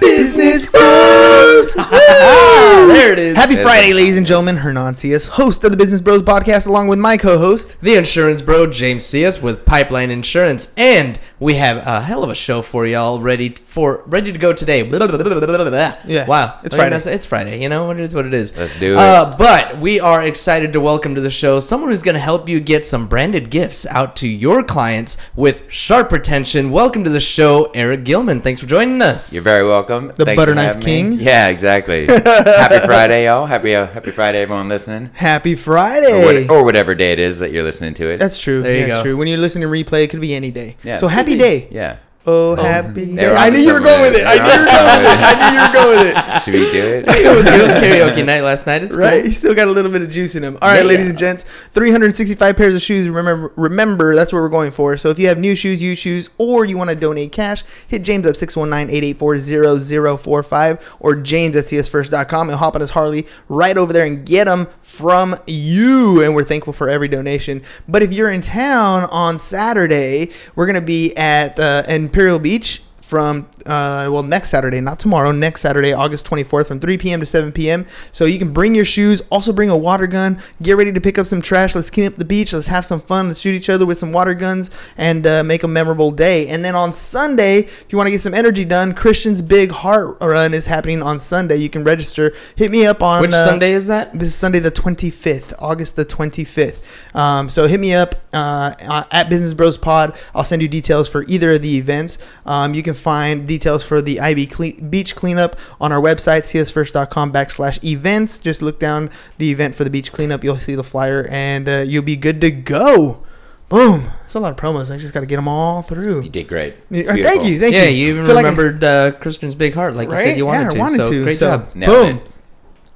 Business Bros. there it is. Happy Friday, ladies and gentlemen. Hernan Cias, host of the Business Bros podcast, along with my co-host. The insurance bro, James Cias with Pipeline Insurance, and we have a hell of a show for y'all ready for ready to go today. Yeah, wow, it's I Friday. mean, that's- It's Friday. You know what it is. What it is. Let's do it. Uh, but we are excited to welcome to the show someone who's going to help you get some branded gifts out to your clients with sharp retention. Welcome to the show, Eric Gilman. Thanks for joining us. You're very welcome. The Thanks butter knife king. Me. Yeah, exactly. happy Friday, y'all. Happy uh, Happy Friday, everyone listening. Happy Or, Friday. what, or whatever day it is that you're listening to it. That's true. There you That's go. true. When you're listening to replay, it could be any day. yeah, so happy day. Yeah. Oh, happy day. were I knew you were going with it. I knew you were were going with it. I knew you were going with it. Should we do it? it was, it was karaoke night last night. It's Right, cool. he still got a little bit of juice in him. All right, Yeah. ladies and gents, 365 pairs of shoes. Remember, remember that's what we're going for. So if you have new shoes, used shoes, or you want to donate cash, hit James up 619-884-0045 or James at csfirst.com and hop on his Harley right over there and get them from you. And we're thankful for every donation. But if you're in town on Saturday, we're gonna be at uh, Imperial Beach from uh, well next Saturday, not tomorrow, next Saturday, August 24th, from 3 p.m. to 7 p.m. So you can bring your shoes, also bring a water gun, get ready to pick up some trash. Let's clean up the beach. Let's have some fun. Let's shoot each other with some water guns and uh, make a memorable day. And then on Sunday, if you want to get some energy done, Christian's Big Heart Run is happening on Sunday. You can register. Hit me up on Which uh, Sunday is that? this is Sunday the 25th, August the 25th. Um, so hit me up uh, at Business Bros Pod. I'll send you details for either of the events. Um, you can find details for the IB cle- beach cleanup on our website, csfirst.com backslash events. Just look down the event for the beach cleanup. You'll see the flyer and uh, you'll be good to go. Boom. That's a lot of promos. I just got to get them all through. You did great. Yeah, It's thank you. Thank yeah, you. you even Feel like I- remembered uh, Christian's big heart, like you said you wanted yeah, to. I wanted so to. great so, job. Nailed boom. it.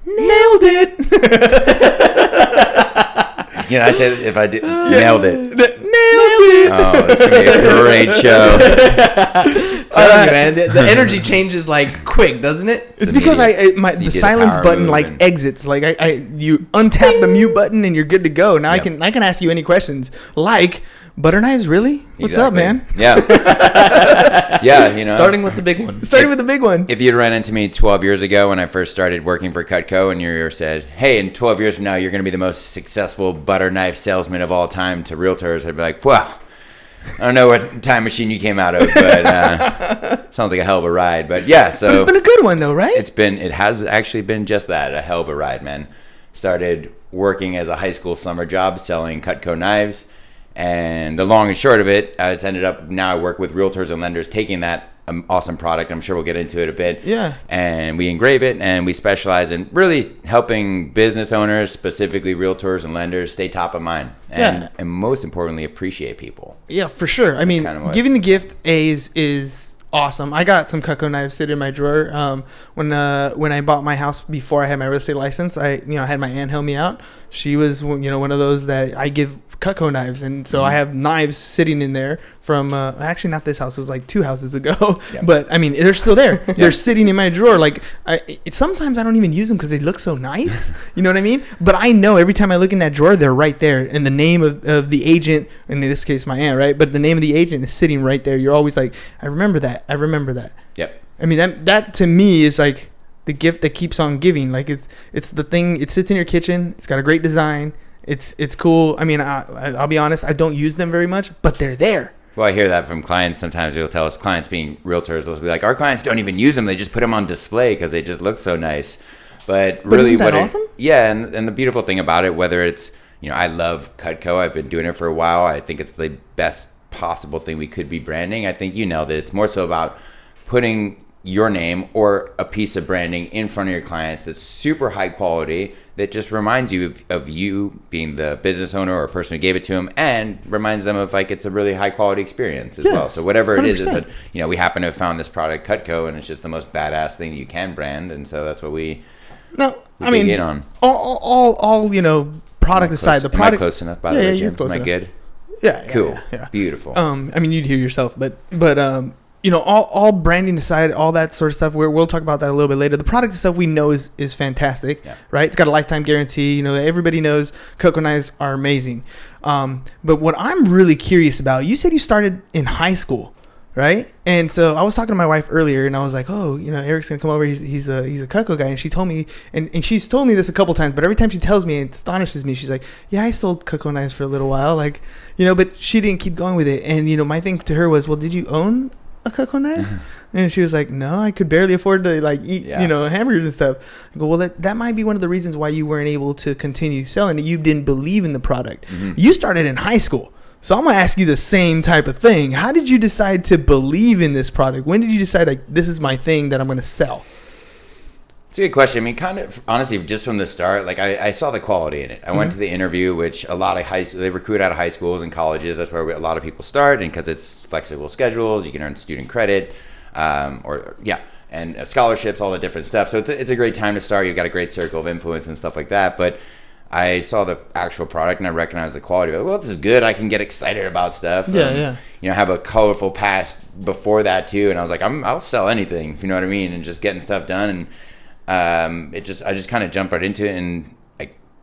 Nailed it. You know, I said if I did, nailed it. Nailed it. Oh, is gonna be a great show. Telling Alright. you, man, the, the energy changes like quick, doesn't it? It's because I, I my So the silence button like and- exits. Like I, I you untap the mute button and you're good to go. Now I can I can ask you any questions. Like butter knives, really? What's up, man? Yeah. yeah, you know. Starting with the big one. Starting with the big one. if you'd ran into me 12 years ago when I first started working for Cutco and you said, hey, in 12 years from now, you're going to be the most successful butter knife salesman of all time to realtors, I'd be like, wow. I don't know what time machine you came out of, but uh, sounds like a hell of a ride. But yeah, so But it's been a good one though, right? it's been, it has actually been just that, a hell of a ride, man. Started working as a high school summer job selling Cutco knives. And the long and short of it, uh, it's ended up now I work with realtors and lenders taking that um, awesome product. I'm sure we'll get into it a bit. Yeah. And we engrave it and we specialize in really helping business owners, specifically realtors and lenders, stay top of mind. And, Yeah. and most importantly, appreciate people. yeah, for sure. I mean, kinda what- giving the gift is is awesome. I got some Cutco knives sitting in my drawer. Um, when uh, when I bought my house before I had my real estate license, I you know had my aunt help me out. She was you know one of those that I give Cutco knives, and so I Mm-hmm. have knives sitting in there from uh, actually not this house. It was like two houses ago, Yeah. but I mean they're still there. They're sitting in my drawer. Like I, it, sometimes I don't even use them because they look so nice. You know what I mean? But I know every time I look in that drawer, they're right there, and the name of, of the agent, in this case my aunt, right? But the name of the agent is sitting right there. You're always like, I remember that. I remember that. Yep. I mean that that to me is like the gift that keeps on giving. Like it's it's the thing. It sits in your kitchen. It's got a great design. It's it's cool. I mean, I, I'll be honest. I don't use them very much, but they're there. Well, I hear that from clients. Sometimes they'll tell us, clients being realtors, they'll be like, our clients don't even use them. They just put them on display because they just look so nice. But really, isn't that what it- awesome? yeah, and, and the beautiful thing about it, whether it's you know, I love Cutco. I've been doing it for a while. I think it's the best possible thing we could be branding. I think you know that It's more so about putting your name or a piece of branding in front of your clients that's super high quality that just reminds you of, of you being the business owner or person who gave it to them and reminds them of like it's a really high quality experience as well so whatever it is 100%. but you know we happen to have found this product cutco and it's just the most badass thing you can brand and so that's what we No, We I mean, in on. all, all, all, all, you know, product aside, the product. close enough by Yeah, the yeah, way you're close am i good Yeah, yeah, cool yeah, yeah. beautiful Um, I mean, you'd hear yourself, but but um, you know, all all branding aside, all that sort of stuff. We're, we'll talk about that a little bit later. The product stuff we know is is fantastic, Yeah. right? It's got a lifetime guarantee. You know, everybody knows Cutco knives are amazing. Um, but what I'm really curious about, you said you started in high school, right? And so I was talking to my wife earlier, and I was like, oh, you know, Eric's gonna come over. He's he's a he's a Cutco guy, and she told me, and, and she's told me this a couple times, but every time she tells me, it astonishes me. She's like, yeah, I sold Cutco knives for a little while, like, you know, but she didn't keep going with it. And you know, my thing to her was, well, did you own a Cutco knife? Uh-huh. And she was like, "No, I could barely afford to like eat, Yeah. you know, hamburgers and stuff." I go, "Well, that, that might be one of the reasons why you weren't able to continue selling it. You didn't believe in the product. Mm-hmm. You started in high school, so I'm gonna ask you the same type of thing. How did you decide to believe in this product? When did you decide like this is my thing that I'm gonna sell?" It's a good question. I mean, kind of honestly, just from the start, like I, I saw the quality in it. I Mm-hmm. went to the interview, which a lot of high they recruit out of high schools and colleges. That's where we, a lot of people start, and because it's flexible schedules, you can earn student credit, um, or yeah, and uh, scholarships, all the different stuff. So it's a, it's a great time to start. You've got a great circle of influence and stuff like that. But I saw the actual product and I recognized the quality. Like, well, this is good. I can get excited about stuff. Yeah, yeah. You know, have a colorful past before that too, and I was like, I'm, I'll sell anything, if you know what I mean, and just getting stuff done and um, it just I just kind of jumped right into it and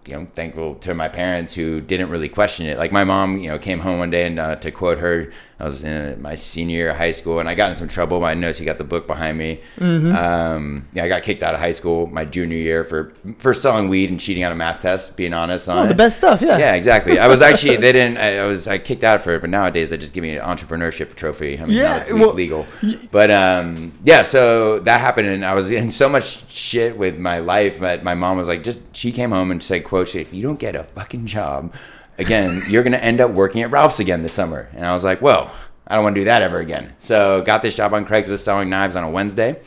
you know thankful to my parents who didn't really question it. Like my mom you know came home one day and uh, to quote her I was in my senior year of high school and I got in some trouble I noticed you got the book behind me. Mm-hmm. um, yeah I got kicked out of high school my junior year for for selling weed and cheating on a math test being honest on Oh, the best stuff, yeah. yeah exactly. I was actually they didn't I, I was I kicked out for it but nowadays they just give me an entrepreneurship trophy. I mean Yeah, it's well, legal. but um, yeah, so that happened, and I was in so much shit with my life that my mom was like, just she came home and said, "quote If you don't get a fucking job, again, you're gonna end up working at Ralph's again this summer." And I was like, "Well, I don't want to do that ever again." So got this job on Craigslist selling knives on a Wednesday.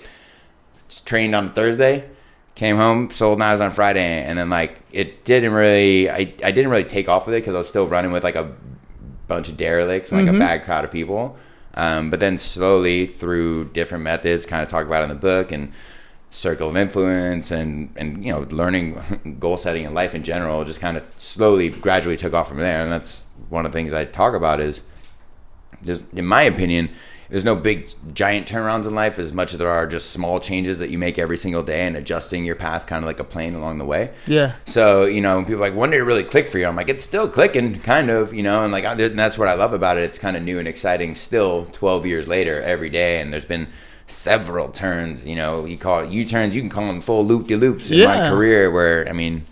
Trained on Thursday. Came home, sold knives on Friday, and then like it didn't really, I, I didn't really take off with it because I was still running with like a bunch of derelicts and like a bad crowd of people. Um, but then slowly through different methods, kind of talk about in the book and circle of influence and and you know learning goal setting in life in general, just kind of slowly, gradually took off from there. And that's one of the things I talk about is there's, in my opinion, there's no big giant turnarounds in life as much as there are just small changes that you make every single day and adjusting your path kind of like a plane along the way. Yeah. So, you know, people are like, when did it really click for you? I'm like, it's still clicking, kind of, you know, and like, and that's what I love about it. It's kind of new and exciting still 12 years later every day. And there's been several turns, you know, you call it U turns, you can call them full loop de loops in my career where, I mean,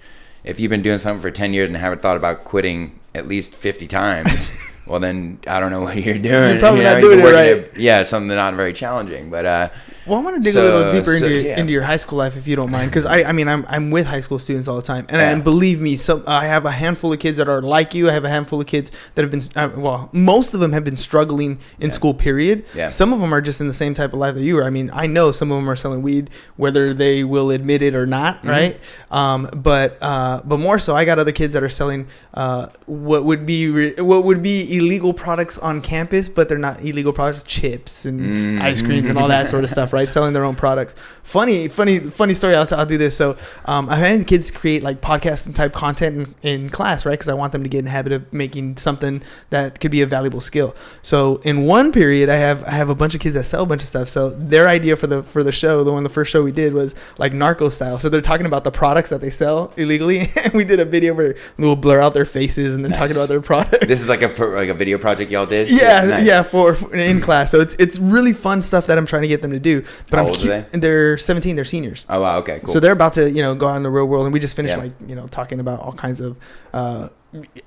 if you've been doing something for 10 years and haven't thought about quitting at least 50 times, well, then I don't know what you're doing. You're probably you not doing it right. at- yeah, something not very challenging, but, uh, Well, I want to dig a little deeper so, into your, yeah. into your high school life, if you don't mind, because I, I mean, I'm, I'm with high school students all the time, and, Yeah. and believe me, some I have a handful of kids that are like you. I have a handful of kids that have been, uh, well, most of them have been struggling in Yeah. school. Period. Yeah. Some of them are just in the same type of life that you are. I mean, I know some of them are selling weed, whether they will admit it or not, Mm-hmm. right? Um, but uh, but more so, I got other kids that are selling uh, what would be re- what would be illegal products on campus, but they're not illegal products, chips and Mm-hmm. ice creams and all that sort of stuff, right? Selling their own products. Funny, funny, funny story. I'll, I'll do this. So um, I had the kids create like podcast and type content in, in class, right? Because I want them to get in the habit of making something that could be a valuable skill. So in one period, I have I have a bunch of kids that sell a bunch of stuff. So their idea for the for the show, the one the first show we did was like narco style. So they're talking about the products that they sell illegally, and we did a video where we'll blur out their faces and then talking about their products. this is like a, like a video project y'all did? Yeah, Nice. yeah, for, for- in class. So it's it's really fun stuff that I'm trying to get them to do. But How I'm old are they? They're 17. They're seniors. Oh, wow, okay, cool. So they're about to you know go out in the real world, and we just finished Yeah. like you know talking about all kinds of. Uh,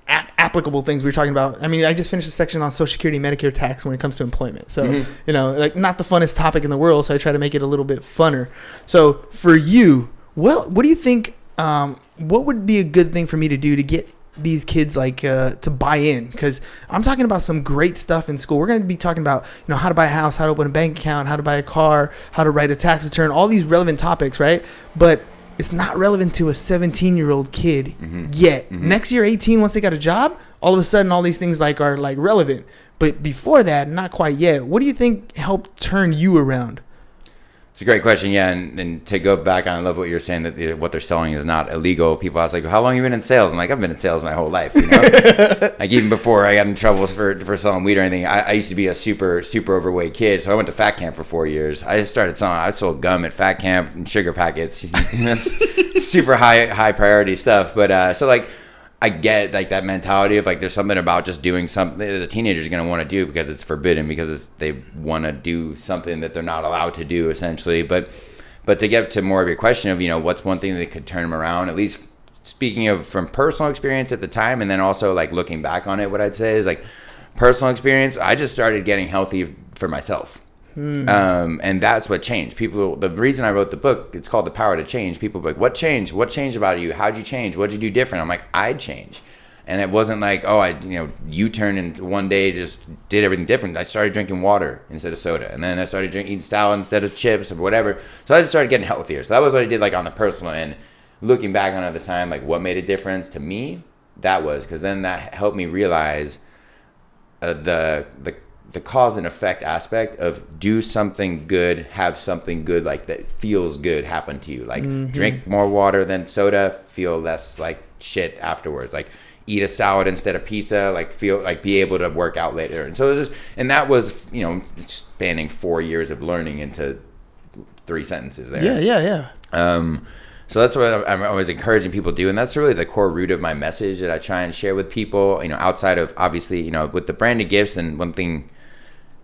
a- applicable things we were talking about. I mean, I just finished a section on Social Security, Medicare tax when it comes to employment. So, Mhm. you know, like not the funnest topic in the world. So I try to make it a little bit funner. So for you, what what do you think? Um, what would be a good thing for me to do to get these kids like uh, to buy in because i'm talking about some great stuff in school. We're going to be talking about you know how to buy a house how to open a bank account how to buy a car how to write a tax return all these relevant topics right? But it's not relevant to a 17 year old kid yet next year 18 once they got a job all of a sudden all these things like are like relevant. But before that not quite yet. What do you think helped turn you around It's a great question, yeah. And, and to go back on, I love what you're saying that the, what they're selling is not illegal. People ask like, "How long have you been in sales?" I'm like, "I've been in sales my whole life." You know? like even before I got in trouble for for selling weed or anything, I, I used to be a super super overweight kid. So I went to Fat Camp for four years. I started selling. I sold gum at Fat Camp and sugar packets. That's super high high priority stuff. But uh, so like. I get like that mentality of like there's something about just doing something that the teenager's going to want to do because it's forbidden because it's, they want to do something that they're not allowed to do essentially. But but to get to more of your question of you know what's one thing that could turn them around at least speaking of from personal experience at the time and then also like looking back on it what I'd say is like personal experience I just started getting healthy for myself um, and that's what changed. People, the reason I wrote the book, it's called The Power to Change. People like, what changed? What changed about you? How'd you change? What'd you do different? I'm like, I change. And it wasn't like, oh, I, you know, you turned and one day just did everything different. I started drinking water instead of soda. And then I started drinking, eating salad instead of chips or whatever. So I just started getting healthier. So that was what I did like on the personal end. Looking back on it at the time, like what made a difference to me, that was because then that helped me realize uh, the the the cause and effect aspect of do something good, have something good like that feels good happen to you. Like drink more water than soda, feel less like shit afterwards. Like eat a salad instead of pizza, like feel like be able to work out later. And so it was just, and that was you know spanning four years of learning into three sentences there. yeah yeah yeah Um, so that's what I'm always encouraging people to do, and that's really the core root of my message that I try and share with people. You know, outside of obviously, you know, with the branded gifts, and one thing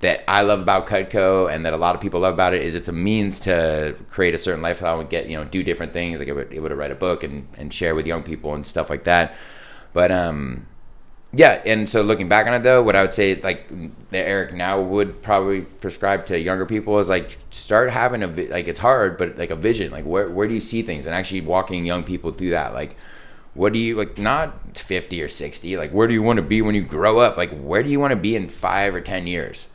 that I love about Cutco and that a lot of people love about it is it's a means to create a certain lifestyle and get you know do different things, like able, able to write a book and and share with young people and stuff like that. But um, yeah, and so looking back on it though, what I would say like Eric now would probably prescribe to younger people is like start having a like it's hard, but like a vision. Like where where do you see things and actually walking young people through that. Like what do you like not 50 or 60 like where do you want to be when you grow up like where do you want to be in five or ten years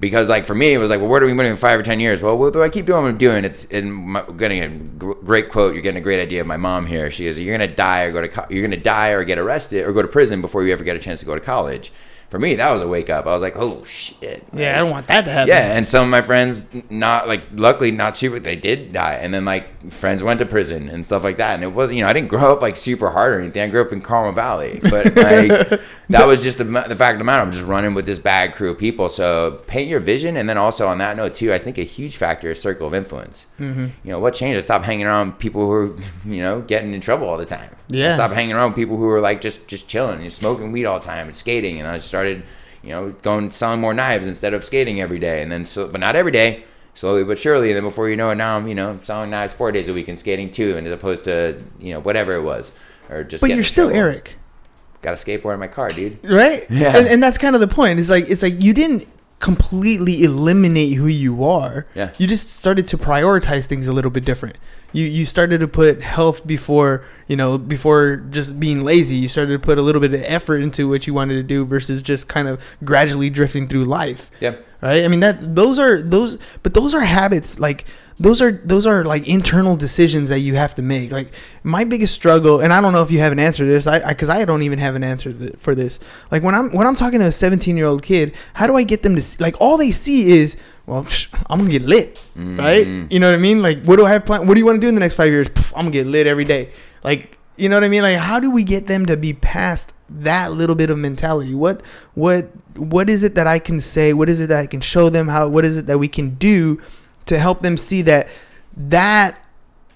because like for me it was like well where do we to in five or ten years? Well what do i keep doing what i'm doing? It's in my, getting a great quote you're getting a great idea. Of my mom here she is you're gonna die or go to co- you're gonna die or get arrested or go to prison before you ever get a chance to go to college for me that was a wake up i was like oh shit yeah i don't want that to happen yeah, and some of my friends, not like, luckily not super, they did die, and then like friends went to prison and stuff like that. And it wasn't, you know, I didn't grow up like super hard or anything. I grew up in Carmel Valley, but like that was just the, the fact of the matter. I'm just running with this bad crew of people. So paint your vision, and then also on that note too, I think a huge factor is circle of influence. Mm-hmm. You know, what changed? I stopped hanging around people who are, you know, getting in trouble all the time. Yeah. I stopped hanging around people who were like just just chilling and smoking weed all the time and skating, and I started you know, going selling more knives instead of skating every day. And then so, but not every day, slowly but surely. And then before you know it, now I'm you know selling knives four days a week and skating two, and as opposed to you know whatever it was, or just. but getting you're still trouble. eric Got a skateboard in my car, dude. right Yeah. and, and that's kind of the point it's like it's like you didn't completely eliminate who you are Yeah. you just started to prioritize things a little bit different you you started to put health before you know before just being lazy you started to put a little bit of effort into what you wanted to do versus just kind of gradually drifting through life Yeah. Right? I mean that those are those but those are habits like those are those are like internal decisions that you have to make. Like my biggest struggle and i don't know if you have an answer to this i because I, don't even have an answer th- for this. Like when i'm when i'm talking to a 17 year old kid how do i get them to see, like all they see is well psh, i'm gonna get lit right? Mm. You know what i mean? Like what do i have plan what do you want to do in the next five years? Pff, i'm gonna get lit every day. Like you know what i mean? Like how do we get them to be past that little bit of mentality what what what is it that i can say what is it that i can show them how what is it that we can do to help them see that that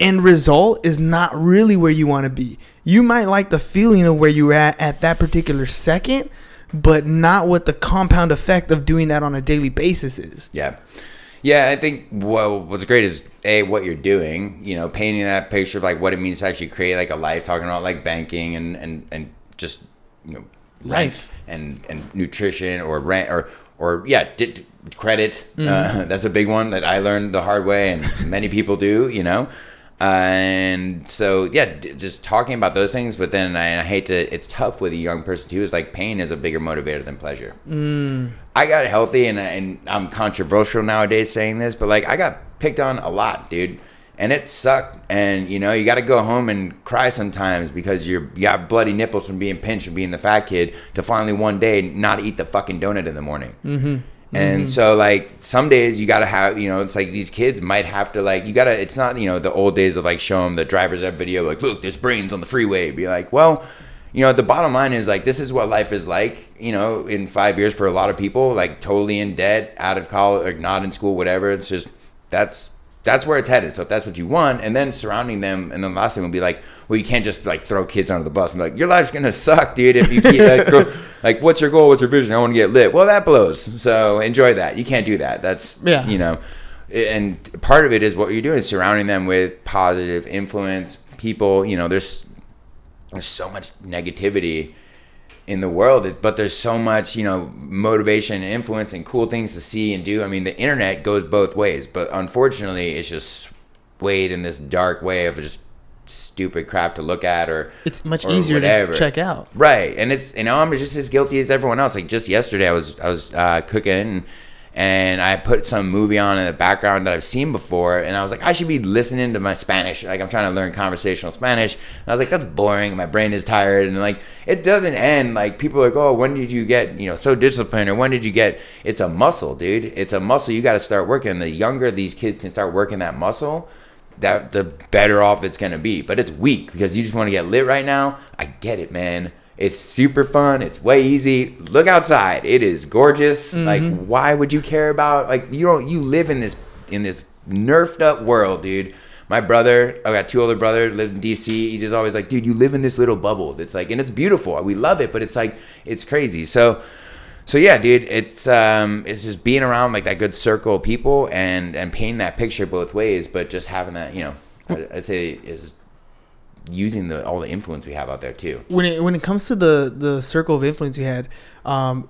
end result is not really where you want to be you might like the feeling of where you're at at that particular second but not what the compound effect of doing that on a daily basis is Yeah. Yeah, I think well, what's great is a what you're doing. You know, painting that picture of like what it means to actually create like a life, talking about like banking and and and just you know Life. and and nutrition or rent or or yeah di- credit. Mm-hmm. Uh, that's a big one that I learned the hard way, and many people do. You know. and so yeah, d- just talking about those things. But then I, I hate to. It's tough with a young person too. Is like pain is a bigger motivator than pleasure. I got healthy, and and I'm controversial nowadays saying this, but like I got picked on a lot, dude, and it sucked. And you know, you got to go home and cry sometimes because you're you got bloody nipples from being pinched and being the fat kid to finally one day not eat the fucking donut in the morning. Mm-hmm. And so like some days you gotta have you know it's like these kids might have to like you gotta it's not you know the old days of like show them the driver's ed video like look there's brains on the freeway be like well you know the bottom line is like this is what life is like you know in five years for a lot of people like totally in debt out of college like not in school whatever it's just that's that's where it's headed. So if that's what you want and then surrounding them and then the last thing would be like well you can't just like throw kids under the bus and be like your life's gonna suck dude if you keep like, like what's your goal? What's your vision? I want to get lit. Well that blows. So enjoy that. You can't do that. That's Yeah. you know and part of it is what you're doing is surrounding them with positive influence people you know there's there's so much negativity in the world but there's so much you know motivation and influence and cool things to see and do i mean the internet goes both ways but unfortunately it's just swayed in this dark way of just stupid crap to look at or It's much or easier whatever. to check out. Right, and it's you know I'm just as guilty as everyone else. Like just yesterday, I was I was uh, cooking and, I put some movie on in the background that I've seen before, and I was like, I should be listening to my Spanish. Like I'm trying to learn conversational Spanish. And I was like, that's boring. My brain is tired, and like it doesn't end. Like people are like, oh, when did you get you know so disciplined, or when did you get? It's a muscle, dude. It's a muscle. You got to start working. The younger these kids can start working that muscle that the better off it's gonna be. But it's weak because you just want to get lit right now. I get it, man. It's super fun. It's way easy. Look outside. It is gorgeous. Like, why would you care about like you don't you live in this in this nerfed up world, dude. My brother, I got two older brothers, live in DC. He just always like, dude, you live in this little bubble. That's like, and it's beautiful. We love it, but it's like, it's crazy. So, so yeah, dude, it's um, it's just being around like that good circle of people and and painting that picture both ways, but just having that, you know, I, I'd say is using the all the influence we have out there too. when it when it comes to the the circle of influence you had, um,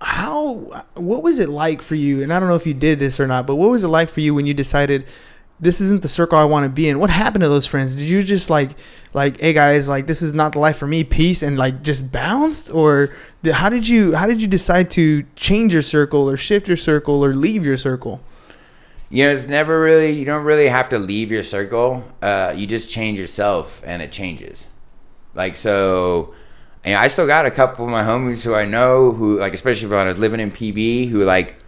how what was it like for you? And I don't know if you did this or not, but what was it like for you when you decided this isn't the circle I want to be in? What happened to those friends? Did you just like like hey guys like this is not the life for me, peace, and like just bounced, or did, how did you how did you decide to change your circle or shift your circle or leave your circle? You know, it's never really you don't really have to leave your circle. Uh, you just change yourself, and it changes. Like so, and I still got a couple of my homies who I know who like, especially when I was living in PB, who like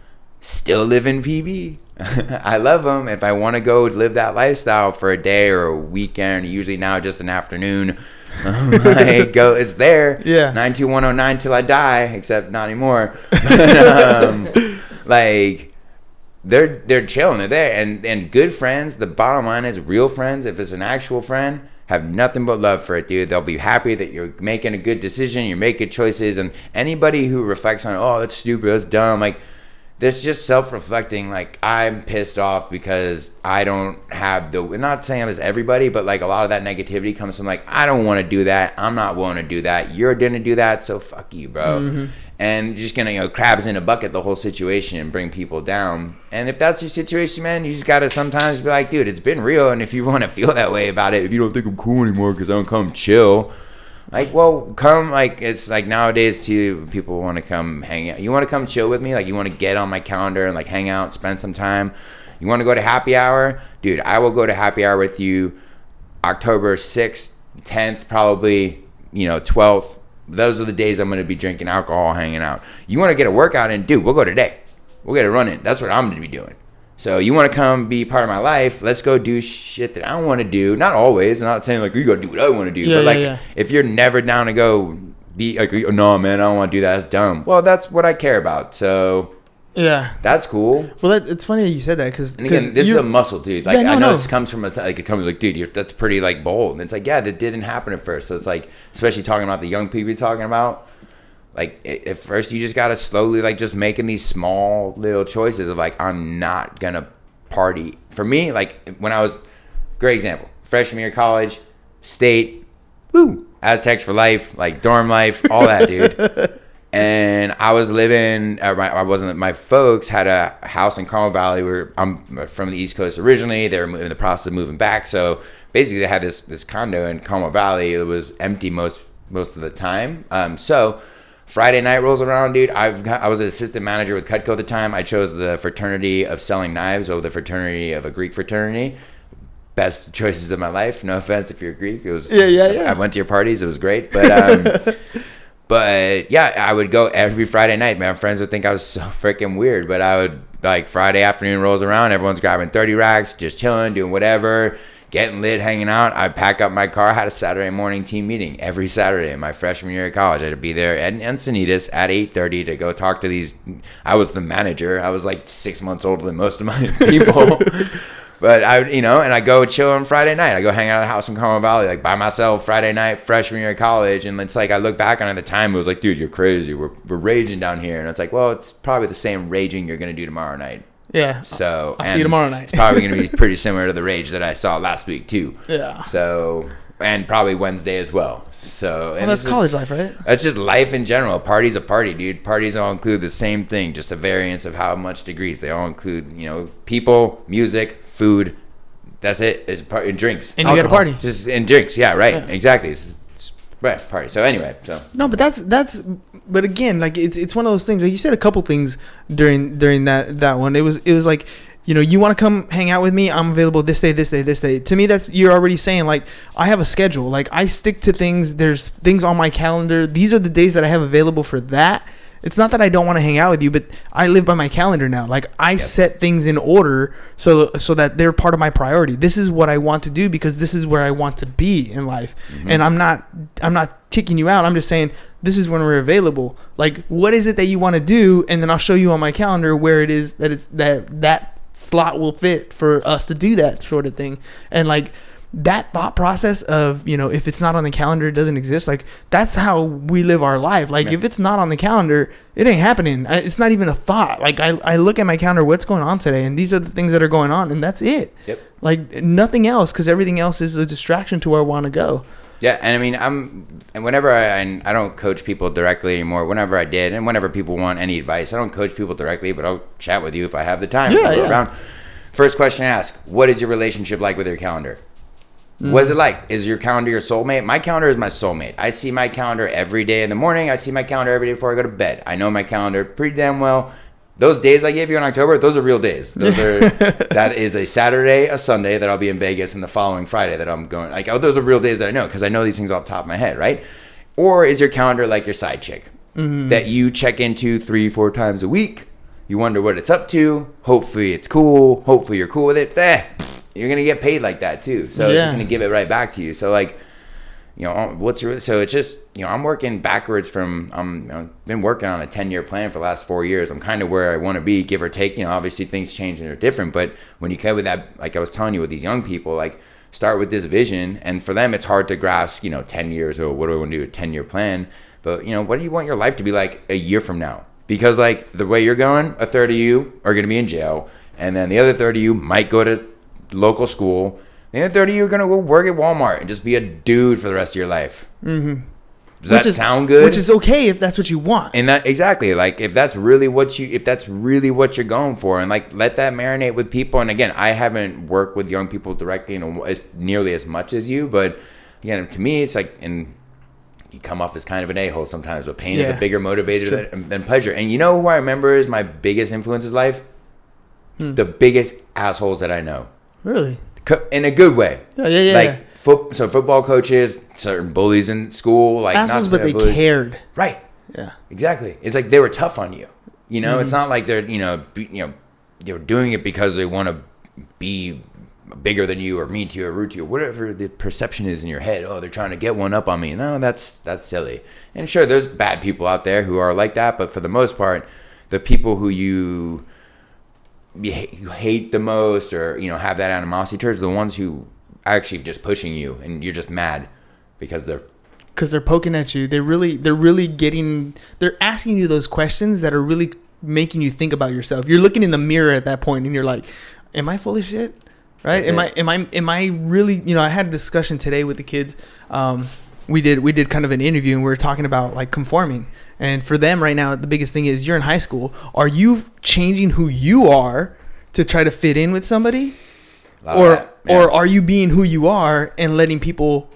still live in PB. I love them. If I want to go live that lifestyle for a day or a weekend, usually now just an afternoon, I go. It's there. Yeah. Nine two one zero nine till I die. Except not anymore. um, like they're they're chilling. They're there, and and good friends. The bottom line is real friends. If it's an actual friend, have nothing but love for it, dude. They'll be happy that you're making a good decision. You're making choices, and anybody who reflects on, oh, that's stupid, that's dumb, like. There's just self-reflecting. Like I'm pissed off because I don't have the. Not saying I'm as everybody, but like a lot of that negativity comes from like I don't want to do that. I'm not willing to do that. You're gonna do that, so fuck you, bro mm-hmm. And just gonna you know crabs in a bucket the whole situation and bring people down. And if that's your situation, man, you just gotta sometimes be like, dude, it's been real. And if you want to feel that way about it, if you don't think I'm cool anymore because I don't come chill, like, well, come like it's like nowadays too. People want to come hang out. You want to come chill with me? Like, you want to get on my calendar and like hang out, spend some time. You want to go to happy hour, dude? I will go to happy hour with you. October sixth, tenth, probably. You know, twelfth those are the days I'm going to be drinking alcohol, hanging out. You want to get a workout in, dude? We'll go today. We'll get a run in. That's what I'm going to be doing. So you want to come be part of my life? Let's go do shit that I don't want to do. Not always. I'm not saying like you got to do what I want to do. Yeah, but yeah, like yeah. if you're never down to go be like, no man, I don't want to do that. That's dumb. Well, that's what I care about. So Yeah. that's cool. Well, that, it's funny that you said that because And again, this is a muscle, dude. Like Yeah, no, I know no. this comes from a like it comes like, dude, you're, that's pretty like bold. And it's like, yeah, that didn't happen at first. So it's like, especially talking about the young people you're talking about. Like at first, you just gotta slowly like just making these small little choices of like, I'm not gonna party. For me, like when I was, great example, freshman year college, state, woo, Aztecs for life, like dorm life, all that, dude. and I was living. Uh, my, I wasn't. My folks had a house in Carmel Valley. Where I'm from the East Coast originally. They were in the process of moving back. So basically, they had this this condo in Carmel Valley. It was empty most most of the time. Um, so Friday night rolls around, dude. I've got, I was an assistant manager with Cutco at the time. I chose the fraternity of selling knives over the fraternity of a Greek fraternity. Best choices of my life. No offense if you're Greek. It was Yeah, yeah, yeah. I went to your parties. It was great, but um, but yeah, I would go every Friday night. My friends would think I was so freaking weird, but I would like Friday afternoon rolls around. Everyone's grabbing thirty racks, just chilling, doing whatever, getting lit, hanging out. I'd pack up my car. Had a Saturday morning team meeting every Saturday in my freshman year of college. I'd be there at Encinitas at eight thirty to go talk to these. I was the manager. I was like six months older than most of my people. But I, you know, and I go chill on Friday night. I go hang out at a house in Carmel Valley, like by myself, Friday night, freshman year of college. And it's like I look back on it at the time, it was like, dude, you're crazy. We're, we're raging down here, and it's like, well, it's probably the same raging you're gonna do tomorrow night. Yeah. So I'll see you tomorrow night. it's probably gonna be pretty similar to the rage that I saw last week too. Yeah. So and probably Wednesday as well. So and Well, that's it's just- college life, right? that's just life in general. Party's a party, dude. Parties all include the same thing, just a variance of how much degrees. They all include, you know, people, music, food. That's it. It's part and drinks. And you gotta party. Just and drinks. Yeah, right. Yeah. Exactly. It's, it's, right. Party. So anyway, so No, but that's that's. But again, like it's it's one of those things. Like you said a couple things during during that that one. It was it was like. You know, you want to come hang out with me? I'm available this day, this day, this day. To me, that's you're already saying like I have a schedule. Like I stick to things. There's things on my calendar. These are the days that I have available for that. It's not that I don't want to hang out with you, but I live by my calendar now. Like I set things in order so so that they're part of my priority. This is what I want to do because this is where I want to be in life. Mm-hmm. And I'm not I'm not kicking you out. I'm just saying this is when we're available. Like what is it that you want to do and then I'll show you on my calendar where it is that it's that that slot will fit for us to do that sort of thing. And like that thought process of you know if it's not on the calendar it doesn't exist like that's how we live our life like if it's not on the calendar it ain't happening I- it's not even a thought like I, I look at my calendar what's going on today and these are the things that are going on and that's it Yep. like nothing else because everything else is a distraction to where i want to go Yeah, and I mean, I'm, and whenever I, and I don't coach people directly anymore. Whenever I did, and whenever people want any advice, I don't coach people directly, but I'll chat with you if I have the time. Yeah, yeah. Around. First question I ask: What is your relationship like with your calendar? What is it like? Is your calendar your soulmate? My calendar is my soulmate. I see my calendar every day in the morning. I see my calendar every day before I go to bed. I know my calendar pretty damn well. Those days I gave you in October, those are real days. Those are that is a Saturday, a Sunday that I'll be in Vegas, and the following Friday that I'm going. Like, oh, those are real days that I know because I know these things off the top of my head, right? Or is your calendar like your side chick that you check into three, four times a week? You wonder what it's up to. Hopefully, it's cool. Hopefully, you're cool with it. Eh, you're gonna get paid like that too. So Yeah. it's gonna give it right back to you. So like, you know, what's your so it's just you know I'm working backwards from I'm you know, been working on a 10 year plan for the last four years. I'm kind of where I want to be, give or take. You know, obviously things change and are different, but when you come with that, like I was telling you with these young people, like start with this vision, and for them it's hard to grasp. You know, 10 years. or what do I want to do? A 10 year plan. But you know, what do you want your life to be like a year from now? Because like the way you're going, a third of you are going to be in jail, and then the other third of you might go to local school. The other third of you are going to go work at Walmart and just be a dude for the rest of your life. Mm-hmm. Does that which is, sound good? which is okay if that's what you want and that exactly like if that's really what you if that's really what you're going for and like let that marinate with people and again i haven't worked with young people directly in a, as, nearly as much as you but again to me it's like and you come off as kind of an a-hole sometimes but pain is a bigger motivator than, than pleasure and you know who i remember is my biggest influence in life Hmm. the biggest assholes that i know really Co- in a good way Yeah, yeah, yeah, like foot, so football coaches certain bullies in school like assholes not but they bullies. cared right yeah Exactly. It's like they were tough on you. You know, Mm-hmm. it's not like they're you know be, you know they were doing it because they want to be bigger than you or mean to you or rude to you, whatever the perception is in your head. Oh, they're trying to get one up on me. No, that's that's silly. And sure, there's bad people out there who are like that, but for the most part, the people who you you hate, you hate the most or you know have that animosity towards the ones who are actually just pushing you and you're just mad because they're because they're poking at you. They're really they're really getting they're asking you those questions that are really making you think about yourself. You're looking in the mirror at that point and you're like, Am I full of shit? Right? That's am it. I am I am I really you know, I had a discussion today with the kids. Um we did we did kind of an interview and we were talking about like conforming. And for them right now, the biggest thing is you're in high school. Are you changing who you are to try to fit in with somebody, A lot of or that, or are you being who you are and letting people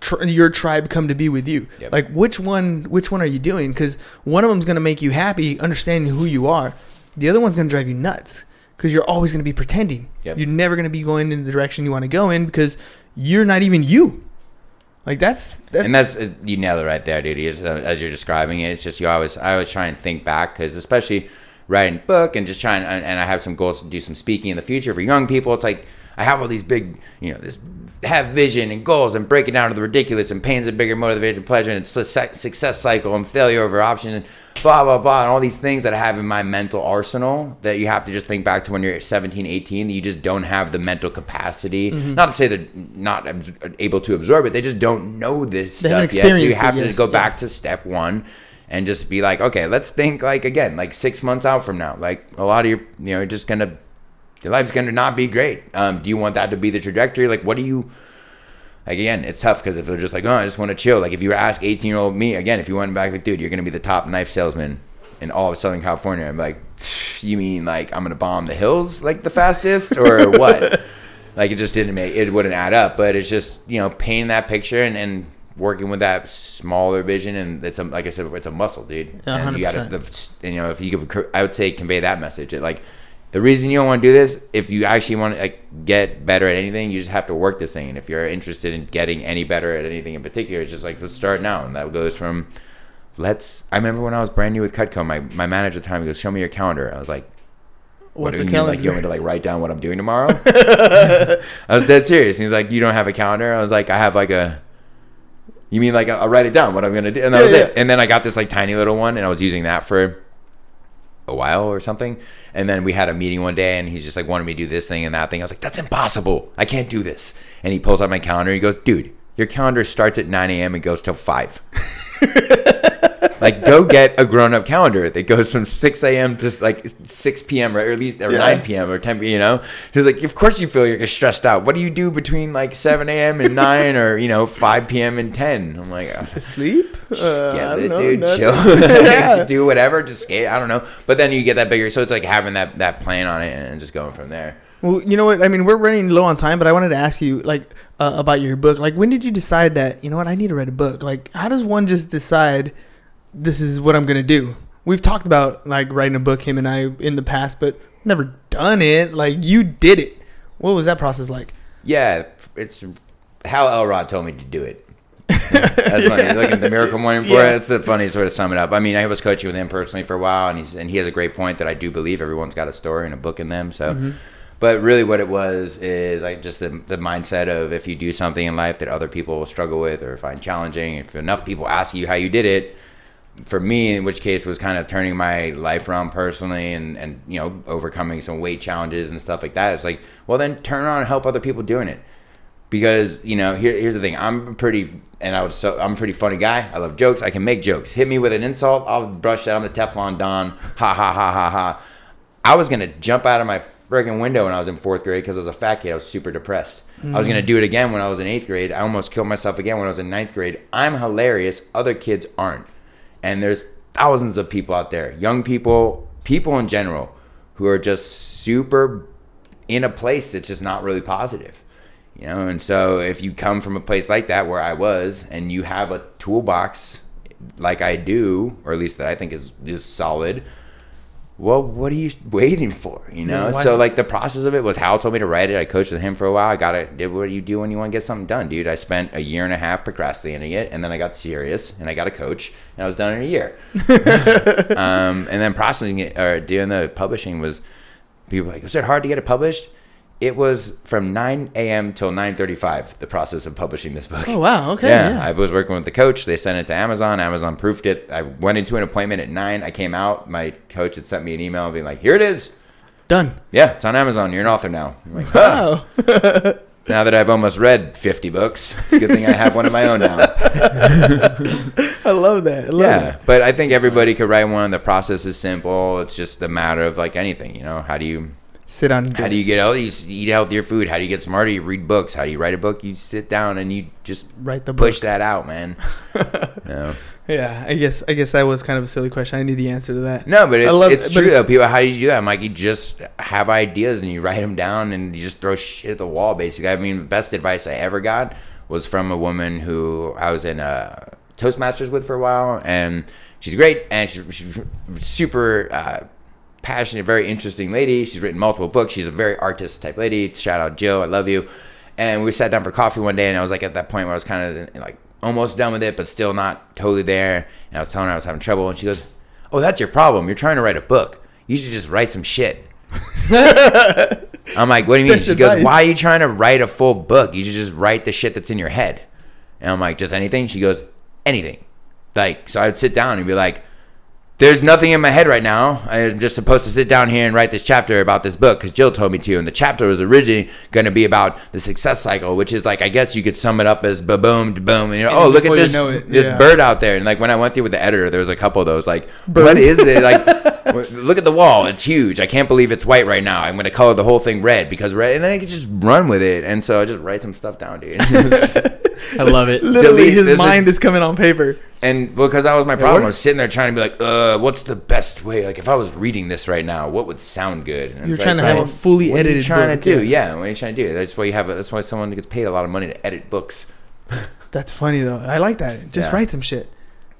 tr- your tribe come to be with you? Yep. Like which one which one are you doing? Because one of them's gonna make you happy, understanding who you are. The other one's gonna drive you nuts because you're always gonna be pretending. Yep. You're never gonna be going in the direction you want to go in because you're not even you. Like that's that's and that's you nailed it right there, dude. As, as you're describing it, it's just you always I always try and think back because especially writing book and just trying and I have some goals to do some speaking in the future for young people. It's like I have all these big, you know, this have vision and goals and break it down to the ridiculous and pain's a bigger motivation, pleasure and success, cycle and failure over option and blah blah blah and all these things that I have in my mental arsenal that you have to just think back to when you're 17, 18 that you just don't have the mental capacity. Mm-hmm. Not to say they're not able to absorb it, they just don't know this They stuff yet. So you experienced it, have to yes, go yeah. back to step one and just be like, okay, let's think like again, like six months out from now. Like a lot of your, you know, are just gonna, your life's gonna not be great. Um, do you want that to be the trajectory? Like, what do you? Like again, it's tough because if they're just like, oh, I just want to chill. Like if you were ask eighteen year old me again, if you went back like, dude, you're gonna be the top knife salesman in all of Southern California. I'm like, you mean like I'm gonna bomb the hills like the fastest or what? like it just didn't make it wouldn't add up. But it's just you know painting that picture and, and working with that smaller vision and it's a, like I said, it's a muscle, dude. Yeah, and you gotta, 100%. the, and, you know, if you could, I would say convey that message. It, like the reason you don't want to do this, if you actually want to like get better at anything, you just have to work this thing. And if you're interested in getting any better at anything in particular, it's just like let's start now. And that goes from let's. I remember when I was brand new with Cutco, my my manager at the time he goes, "Show me your calendar." I was like. What What's do a you mean? Like calendar? you want me to like write down what I'm doing tomorrow? I was dead serious. He's like, you don't have a calendar. I was like, I have like a. You mean like I'll write it down what I'm gonna do, and that Yeah, was it. And then I got this like tiny little one, and I was using that for a while or something. And then we had a meeting one day, and he's just like wanted me to do this thing and that thing. I was like, that's impossible. I can't do this. And he pulls out my calendar. He goes, dude, your calendar starts at 9 a.m. and goes till five. like, go get a grown-up calendar that goes from 6 a.m. to like 6 p.m. or at least or Yeah. 9 p.m. or 10. p.m. You know, he's like, of course you feel like you're stressed out. What do you do between like 7 a.m. and 9 or you know 5 p.m. and 10? I'm like, "Ah, Sleep? Uh, yeah, I don't know, dude, chill. Yeah. Do whatever, just skate. I don't know. But then you get that bigger, so it's like having that that plan on it and just going from there. Well, you know what? I mean, we're running low on time, but I wanted to ask you, like, uh, about your book. Like, when did you decide that, you know what, I need to write a book? Like, how does one just decide this is what I'm going to do? We've talked about, like, writing a book, him and I, in the past, but never done it. Like, you did it. What was that process like? Yeah, it's how Elrod told me to do it. That's funny. Looking at the miracle morning for Yeah. it. That's the funniest way to sum it up. I mean, I was coaching with him personally for a while, and he's and he has a great point that I do believe everyone's got a story and a book in them. So, Mm-hmm. but really, what it was is like just the the mindset of if you do something in life that other people will struggle with or find challenging, if enough people ask you how you did it, for me, in which case was kind of turning my life around personally and, and you know overcoming some weight challenges and stuff like that. It's like, well, then turn around and help other people doing it. Because you know, here, here's the thing. I'm pretty, and I was so I'm a pretty funny guy. I love jokes. I can make jokes. Hit me with an insult, I'll brush that. I'm the Teflon Don. Ha ha ha ha ha. I was gonna jump out of my friggin' window when I was in fourth grade because I was a fat kid. I was super depressed. I was gonna mm. do it again when I was in eighth grade. I almost killed myself again when I was in ninth grade. I'm hilarious. Other kids aren't. And there's thousands of people out there, young people, people in general, who are just super in a place that's just not really positive. You know, and so if you come from a place like that where I was and you have a toolbox like I do, or at least that I think is is solid, well, what are you waiting for? You know? Yeah, so like the process of it was Hal told me to write it. I coached with him for a while. I got it. Did what you do when you want to get something done, dude. I spent a year and a half procrastinating it, and then I got serious and I got a coach, and I was done in a year. um, and then processing it or doing the publishing was people like, was it hard to get it published? It was from 9 a.m. till 9:35. The process of publishing this book. Oh, wow. Okay. Yeah, Yeah. I was working with the coach. They sent it to Amazon. Amazon proofed it. I went into an appointment at nine. I came out. My coach had sent me an email being like, "Here it is. Done. Yeah, it's on Amazon. You're an author now." I'm like, huh. Wow. Now that I've almost read 50 books, it's a good thing I have one of my own now. I love that. I love Yeah, that. but I think everybody could write one. The process is simple. It's just a matter of like anything, you know. How do you sit on. How do you get healthy? You eat healthier food. How do you get smarter? You read books. How do you write a book? You sit down and you just write the push book? that out, man. no. Yeah, I guess I guess that was kind of a silly question. I knew the answer to that. No, but it's, love- it's but true though. People, how do you do that? I'm like, you just have ideas and you write them down and you just throw shit at the wall. Basically, I mean, the best advice I ever got was from a woman who I was in a Toastmasters with for a while, and she's great and she's, she's super uh, passionate, very interesting lady. She's written multiple books. She's a very artist type lady. Shout out Jill, I love you. And we sat down for coffee one day, and I was like at that point where I was kind of like almost done with it, but still not totally there. And I was telling her I was having trouble, and she goes, "Oh, that's your problem. You're trying to write a book. You should just write some shit." I'm like, "What do you mean?" That's she goes, "Why are you trying to write a full book? You should just write the shit that's in your head." And I'm like, "Just anything?" She goes, "Anything." Like, so I'd sit down and be like, there's nothing in my head right now. I'm just supposed to sit down here and write this chapter about this book because Jill told me to. And the chapter was originally going to be about the success cycle, which is like, I guess you could sum it up as ba boom, boom. And you know, And oh, look at before you this, know it, this yeah. bird out there. And like when I went through with the editor, there was a couple of those. Like, what Birds. is it? Like, look at the wall. It's huge. I can't believe it's white right now. I'm going to color the whole thing red because red. And then I could just run with it. And so I just write some stuff down, dude. I love it. Literally, delete- his there's a- mind is coming on paper. And because that was my problem, I was sitting there trying to be like, uh, what's the best way? Like, if I was reading this right now, what would sound good? And You're it's trying like, to have a fully what are you edited trying book, to do? yeah. What are you trying to do? That's why you have. A, that's why someone gets paid a lot of money to edit books. That's funny though. I like that. Just Yeah. write some shit.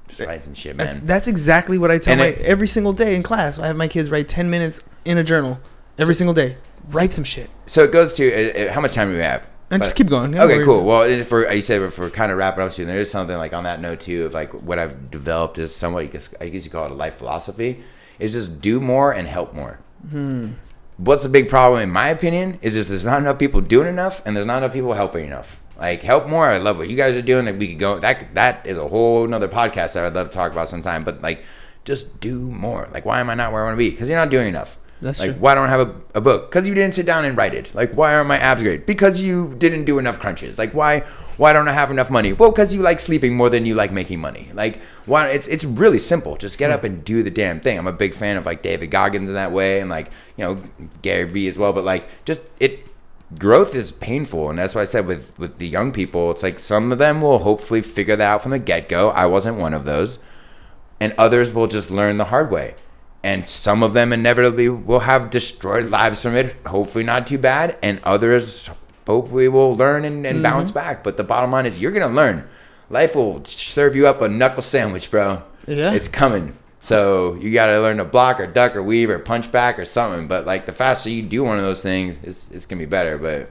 Just write some shit, That's man. that's exactly what I tell And my it- every single day in class. I have my kids write ten minutes in a journal every single day. Write some shit so it goes to uh, uh, how much time do we have? And just keep going. Don't Okay, cool. Well, we're, you said for kind of wrapping up soon, there is something like on that note too of like what I've developed is somewhat, I guess, I guess you call it a life philosophy, is just do more and help more. Hmm. What's the big problem, in my opinion, is just there's not enough people doing enough, and there's not enough people helping enough. Like help more. I love what you guys are doing. That we could go. That that is a whole another podcast that I'd love to talk about sometime. But like, just do more. Like, why am I not where I want to be? Because you're not doing enough. That's like, true. why don't I have a, a book? Because you didn't sit down and write it. Like, why aren't my abs great? Because you didn't do enough crunches. Like, why why don't I have enough money? Well, because you like sleeping more than you like making money. Like, why? It's it's really simple. Just get up hmm. and do the damn thing. I'm a big fan of like David Goggins in that way, and like you know Gary Vee as well. But like, just it growth is painful, and that's why I said with with the young people, it's like some of them will hopefully figure that out from the get go. I wasn't one of those and others will just learn the hard way. And some of them inevitably will have destroyed lives from it, hopefully not too bad, and others hopefully will learn and, and mm-hmm. bounce back. But the bottom line is you're gonna learn. Life will serve you up a knuckle sandwich, bro. Yeah. It's coming. So you gotta learn to block or duck or weave or punch back or something. But like the faster you do one of those things, it's, it's gonna be better. But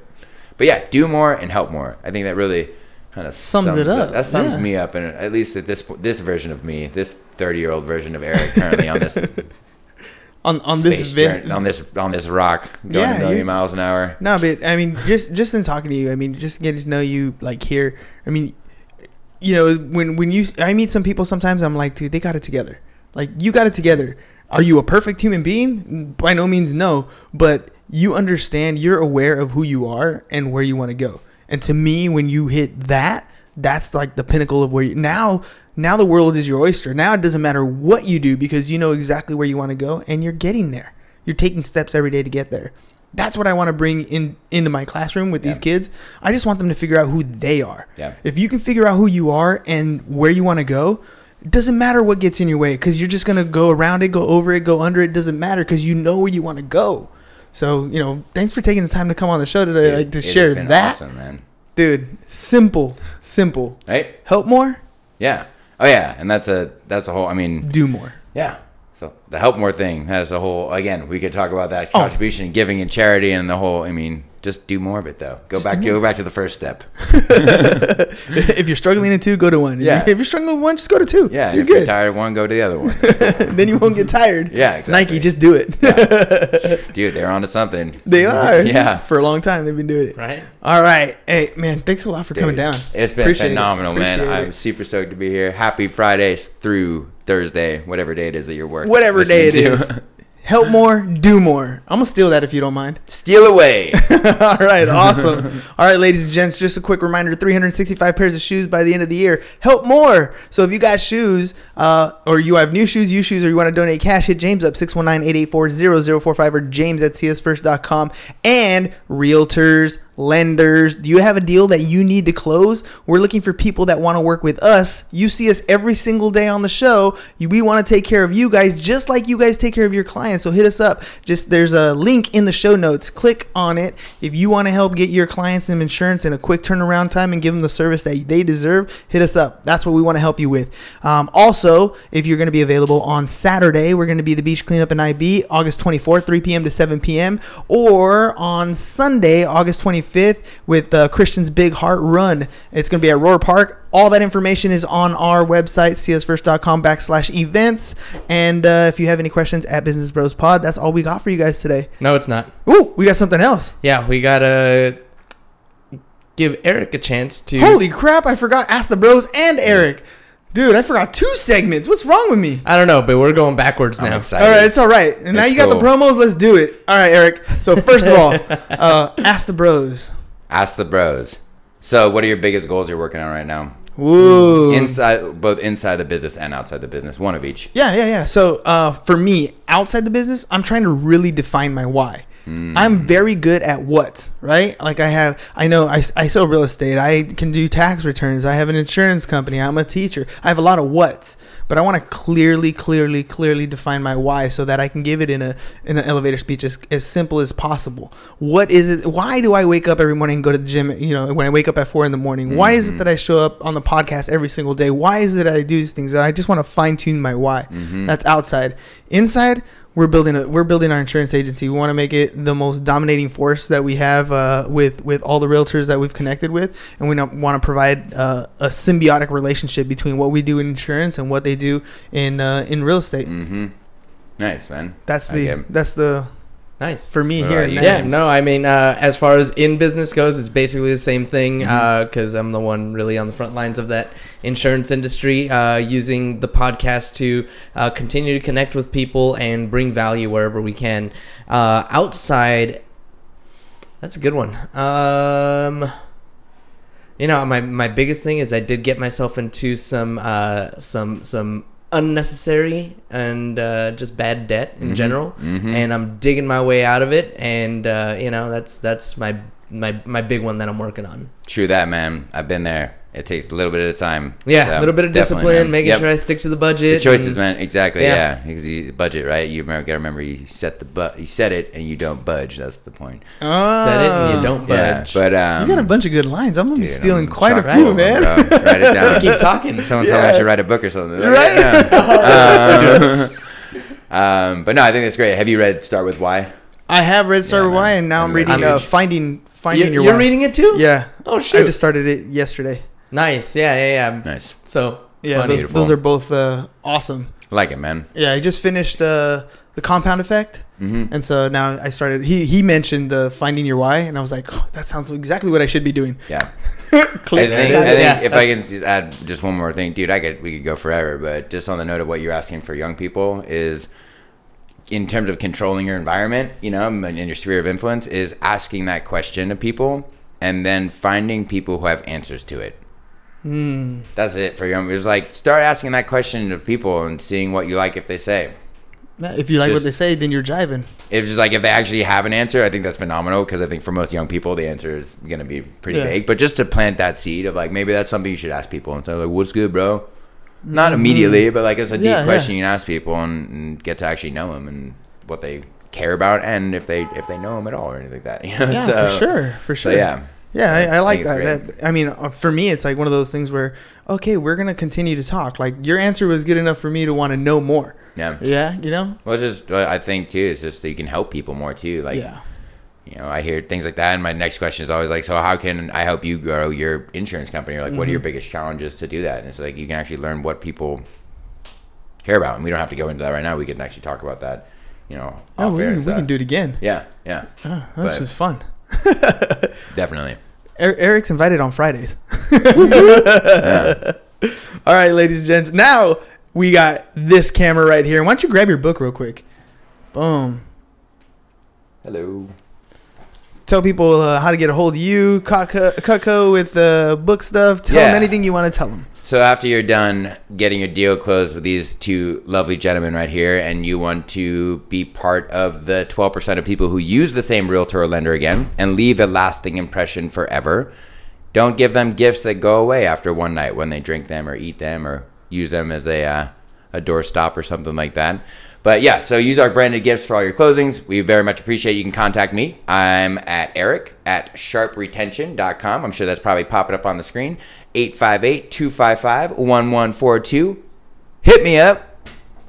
but yeah, do more and help more. I think that really kind of Sums it up, That sums yeah. me up, and at least at this this version of me, this thirty year old version of Eric, currently on this on on this vi- journey- on this on this rock going Yeah, a million miles an hour. No, but I mean, just just in talking to you, I mean, just getting to know you, like here. I mean, you know, when when you I meet some people, sometimes I'm like, dude, they got it together. Like you got it together. Are you a perfect human being? By no means, no. But you understand. You're aware of who you are and where you want to go. And to me, when you hit that, that's like the pinnacle of where you now. Now the world is your oyster. Now it doesn't matter what you do because you know exactly where you want to go and you're getting there. You're taking steps every day to get there. That's what I want to bring in into my classroom with these kids. I just want them to figure out who they are. Yeah. If you can figure out who you are and where you want to go, it doesn't matter what gets in your way because you're just gonna go around it, go over it, go under it. Doesn't matter because you know where you want to go. So you know, thanks for taking the time to come on the show today, like to share that, awesome, man. dude. Simple, simple. Right? Help more, Yeah. Oh yeah, and that's a that's a whole. I mean, do more. yeah. So the help more thing has a whole. Again, we could talk about that Oh. contribution, giving, and charity, and the whole. I mean, just do more of it though. Go back. Go back to the first step. if you're struggling in two, go to one. If Yeah. you're- If you're struggling with one, just go to two. Yeah. you're if you're tired of one, go to the other one. then you won't get tired. Yeah, exactly. Nike, just do it. Dude, they're onto something. they are. Yeah. For a long time, they've been doing it. Right? All right. Hey, man, thanks a lot for coming down. It's been Appreciate it. phenomenal, man. Appreciate I'm super stoked to be here. Happy Fridays through Thursday, whatever day it is that you're working. Whatever day it listening is. Help more, do more. I'm gonna steal that if you don't mind. Steal away. All right, awesome. All right, ladies and gents, just a quick reminder 365 pairs of shoes by the end of the year. Help more. So if you got shoes, uh, or you have new shoes, used shoes, or you want to donate cash, hit James up 619 884 0045 or james at csfirst.com. And realtors, lenders, do you have a deal that you need to close? We're looking for people that want to work with us. You see us every single day on the show. We want to take care of you guys just like you guys take care of your clients. So hit us up. Just there's a link in the show notes. Click on it if you want to help get your clients some insurance in a quick turnaround time and give them the service that they deserve. Hit us up. That's what we want to help you with. Um, also, if you're going to be available on Saturday, we're going to be the beach cleanup in IB August 24th, 3 p.m. to 7 p.m. Or on Sunday, August 25th, with uh, Christian's Big Heart Run. It's going to be at Rohr Park. All that information is on our website, csfirst.com backslash events. And uh, if you have any questions at Business Bros Pod, that's all we got for you guys today. No, it's not. Ooh, we got something else. Yeah, we gotta give Eric a chance to. Holy crap, I forgot Ask the Bros and Eric. Dude, I forgot two segments. What's wrong with me? I don't know, but we're going backwards I'm now. All right, it's all right. And now It's you got the cool. promos. Let's do it. All right, Eric. So first of all, uh, Ask the Bros. Ask the bros. So, what are your biggest goals you're working on right now? Woo. Inside, both inside the business and outside the business. One of each. Yeah, yeah, yeah. So uh, for me, outside the business, I'm trying to really define my why. Hmm. I'm very good at what, right? Like I have, I know I, I sell real estate. I can do tax returns. I have an insurance company. I'm a teacher. I have a lot of what's, but I want to clearly, clearly, clearly define my why so that I can give it in a in an elevator speech as, as simple as possible. What is it? Why do I wake up every morning and go to the gym? You know, when I wake up at four in the morning, why is it hmm. that I show up on the podcast every single day? Why is it that I do these things? I just want to fine tune my why. Hmm. That's outside. Inside, we're building a we're building our insurance agency. We want to make it the most dominating force that we have uh, with with all the realtors that we've connected with, and we want to provide uh, a symbiotic relationship between what we do in insurance and what they do in uh, in real estate. Mm-hmm. Nice, man. That's the that's the Nice. for me What here. about and you? now. Yeah, no, I mean, uh, as far as in business goes, it's basically the same thing Mm-hmm. because I'm the one really on the front lines of that insurance industry, uh, using the podcast to uh, continue to connect with people and bring value wherever we can. Uh, outside, that's a good one. Um, you know, my my biggest thing is I did get myself into some uh, some some unnecessary and uh, just bad debt in general, and I'm digging my way out of it. And uh, you know, that's that's my my my big one that I'm working on. True that, man. I've been there. It takes a little bit of time. Yeah, So, a little bit of discipline, making Yep. sure I stick to the budget. The choices, and- man. Exactly. Yeah. Yeah. Because you budget, right? You remember, gotta remember you set the but you set it and you don't budge. That's the point. Oh. Set it and you don't Yeah. budge. But um, You got a bunch of good lines. I'm gonna be stealing I'm quite a few, full man. bro. Write it down. keep talking. Someone told me I should write a book or something. Right? Yeah. um, but no, I think that's great. Have you read Start with Why? I have read Start Yeah, Wars man. And now I'm I'm reading uh, Finding Finding You're, Your you're Why. reading it too? Yeah. Oh I just started it yesterday. Nice. Yeah, yeah, yeah. Nice. So Yeah, those, Beautiful. those are both uh, awesome. Like it, man. Yeah, I just finished uh, the Compound Effect, Mm-hmm. and so now I started. He he mentioned the Finding Your Why, and I was like, oh, that sounds exactly what I should be doing. Yeah. Click. I think, I think Yeah. if I can just add just one more thing, dude, I could we could go forever, but just on the note of what you're asking for young people is in terms of controlling your environment, you know, and in your sphere of influence, is asking that question to people and then finding people who have answers to it. Hmm. That's it for young. It's like start asking that question to people and seeing what you like if they say. If you like what they say, then you're jiving. It's just like if they actually have an answer, I think that's phenomenal because I think for most young people the answer is going to be pretty Yeah. vague. But just to plant that seed of like maybe that's something you should ask people and say like, "What's good, bro?" Not immediately, but like it's a deep Mm-hmm. Yeah, question yeah. you can ask people and, and get to actually know them and what they care about and if they if they know them at all or anything like that. You know? Yeah, so, for sure, for So sure. yeah, Yeah, I, I like that. that. I mean, uh, for me, it's like one of those things where, okay, we're gonna continue to talk. Like your answer was good enough for me to want to know more. yeah. Yeah, you know. Well, it's just uh, I think too. It's just that you can help people more too. Like yeah. you know, I hear things like that, and my next question is always like, "So how can I help you grow your insurance company?" Or like, what are Mm-hmm. your biggest challenges to do that? And it's like you can actually learn what people care about, and we don't have to go into that right now. We can actually talk about that, you know, Oh, we, can, we can do it again. Yeah, yeah, Oh, that's But- just fun. definitely. Er- Eric's invited on Fridays. All right, ladies and gents. Now we got this camera right here. Why don't you grab your book real quick? Boom. Hello. Tell people uh, how to get a hold of you, Cutco, Cutco with uh, book stuff. Tell them anything you want to tell them. So after you're done getting your deal closed with these two lovely gentlemen right here, and you want to be part of the 12% of people who use the same realtor or lender again and leave a lasting impression forever, don't give them gifts that go away after one night when they drink them or eat them or use them as a uh, a doorstop or something like that. But yeah, so use our branded gifts for all your closings. We very much appreciate it. You can contact me. I'm at Eric at sharpretention.com. I'm sure that's probably popping up on the screen. 858 255 1142. Hit me up.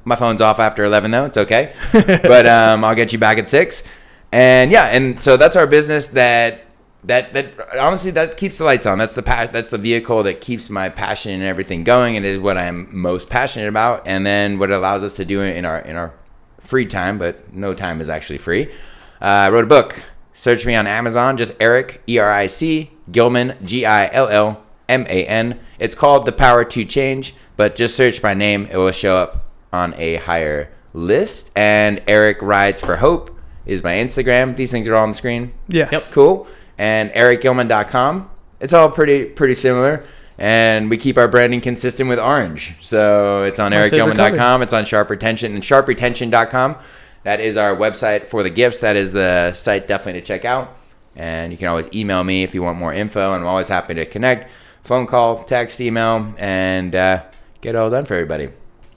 My phone's off after 11 though. It's okay. but um, I'll get you back at 6. And yeah, and so that's our business that that that honestly that keeps the lights on. That's the pa- that's the vehicle that keeps my passion and everything going and is what I'm most passionate about and then what it allows us to do in our in our free time, but no time is actually free. Uh, I wrote a book. Search me on Amazon, just Eric E R I C Gillman G I L L M A N. It's called The Power to Change, but just search my name, it will show up on a higher list. And Eric Rides for Hope is my Instagram. These things are all on the screen. Yes. Yep. Cool. And ericgillman.com. It's all pretty pretty similar. And we keep our branding consistent with orange. So it's on ericgillman.com. It's on Sharp Retention and sharpretention.com. That is our website for the gifts. That is the site definitely to check out. And you can always email me if you want more info. And I'm always happy to connect. Phone call, text, email, and uh, get it all done for everybody.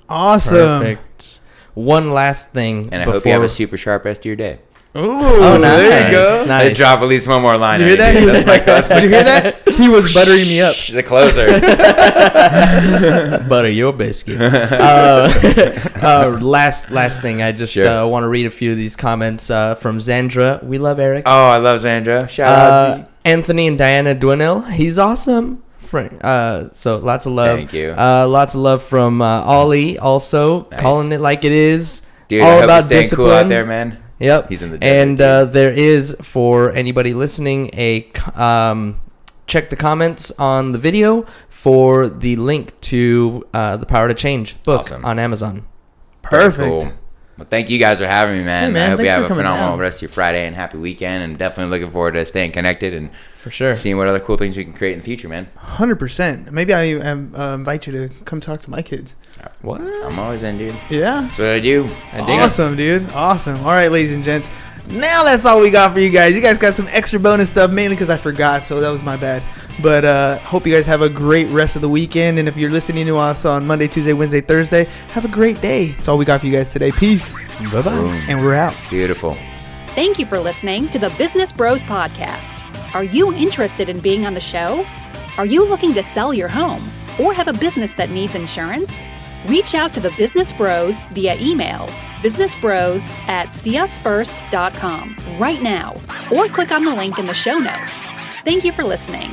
Awesome. Perfect. One last thing. And I hope you have a super sharp rest of your day. Ooh, Oh, nice. there you go. Nice. I drop at least one more line. Did you hear that? He was, That's my did you hear that? He was buttering me up. The closer. butter your biscuit. uh, uh, last last thing, I just Sure. uh, want to read a few of these comments uh, from Zandra. We love Eric. oh, I love Zandra. Shout out. Uh, Anthony and Diana Dwinell. He's awesome. Fr- Uh, so lots of love. Thank you. Uh, lots of love from uh, Ollie. Also Nice. calling it like it is. Dude, all about discipline. cool out there, man. Yep. He's in the and uh, there is for anybody listening a um, check the comments on the video for the link to uh, the Power to Change book Awesome. on Amazon. Perfect. Cool. Well, thank you guys for having me, man. Hey, man, I hope you have a phenomenal down. rest of your Friday and happy weekend. And definitely looking forward to staying connected and For sure. seeing what other cool things we can create in the future, man. Hundred percent. Maybe I um, uh, invite you to come talk to my kids. What? I'm always in, dude. Yeah. That's what I do. I dig. Awesome, dude. Awesome. All right, ladies and gents. Now that's all we got for you guys. You guys got some extra bonus stuff, mainly because I forgot, so that was my bad. But uh, hope you guys have a great rest of the weekend. And if you're listening to us on Monday, Tuesday, Wednesday, Thursday, have a great day. That's all we got for you guys today. Peace. Bye bye. And we're out. Beautiful. Thank you for listening to the Business Bros Podcast. Are you interested in being on the show? Are you looking to sell your home or have a business that needs insurance? Reach out to the Business Bros via email businessbros at seeusfirst.com right now or click on the link in the show notes. Thank you for listening.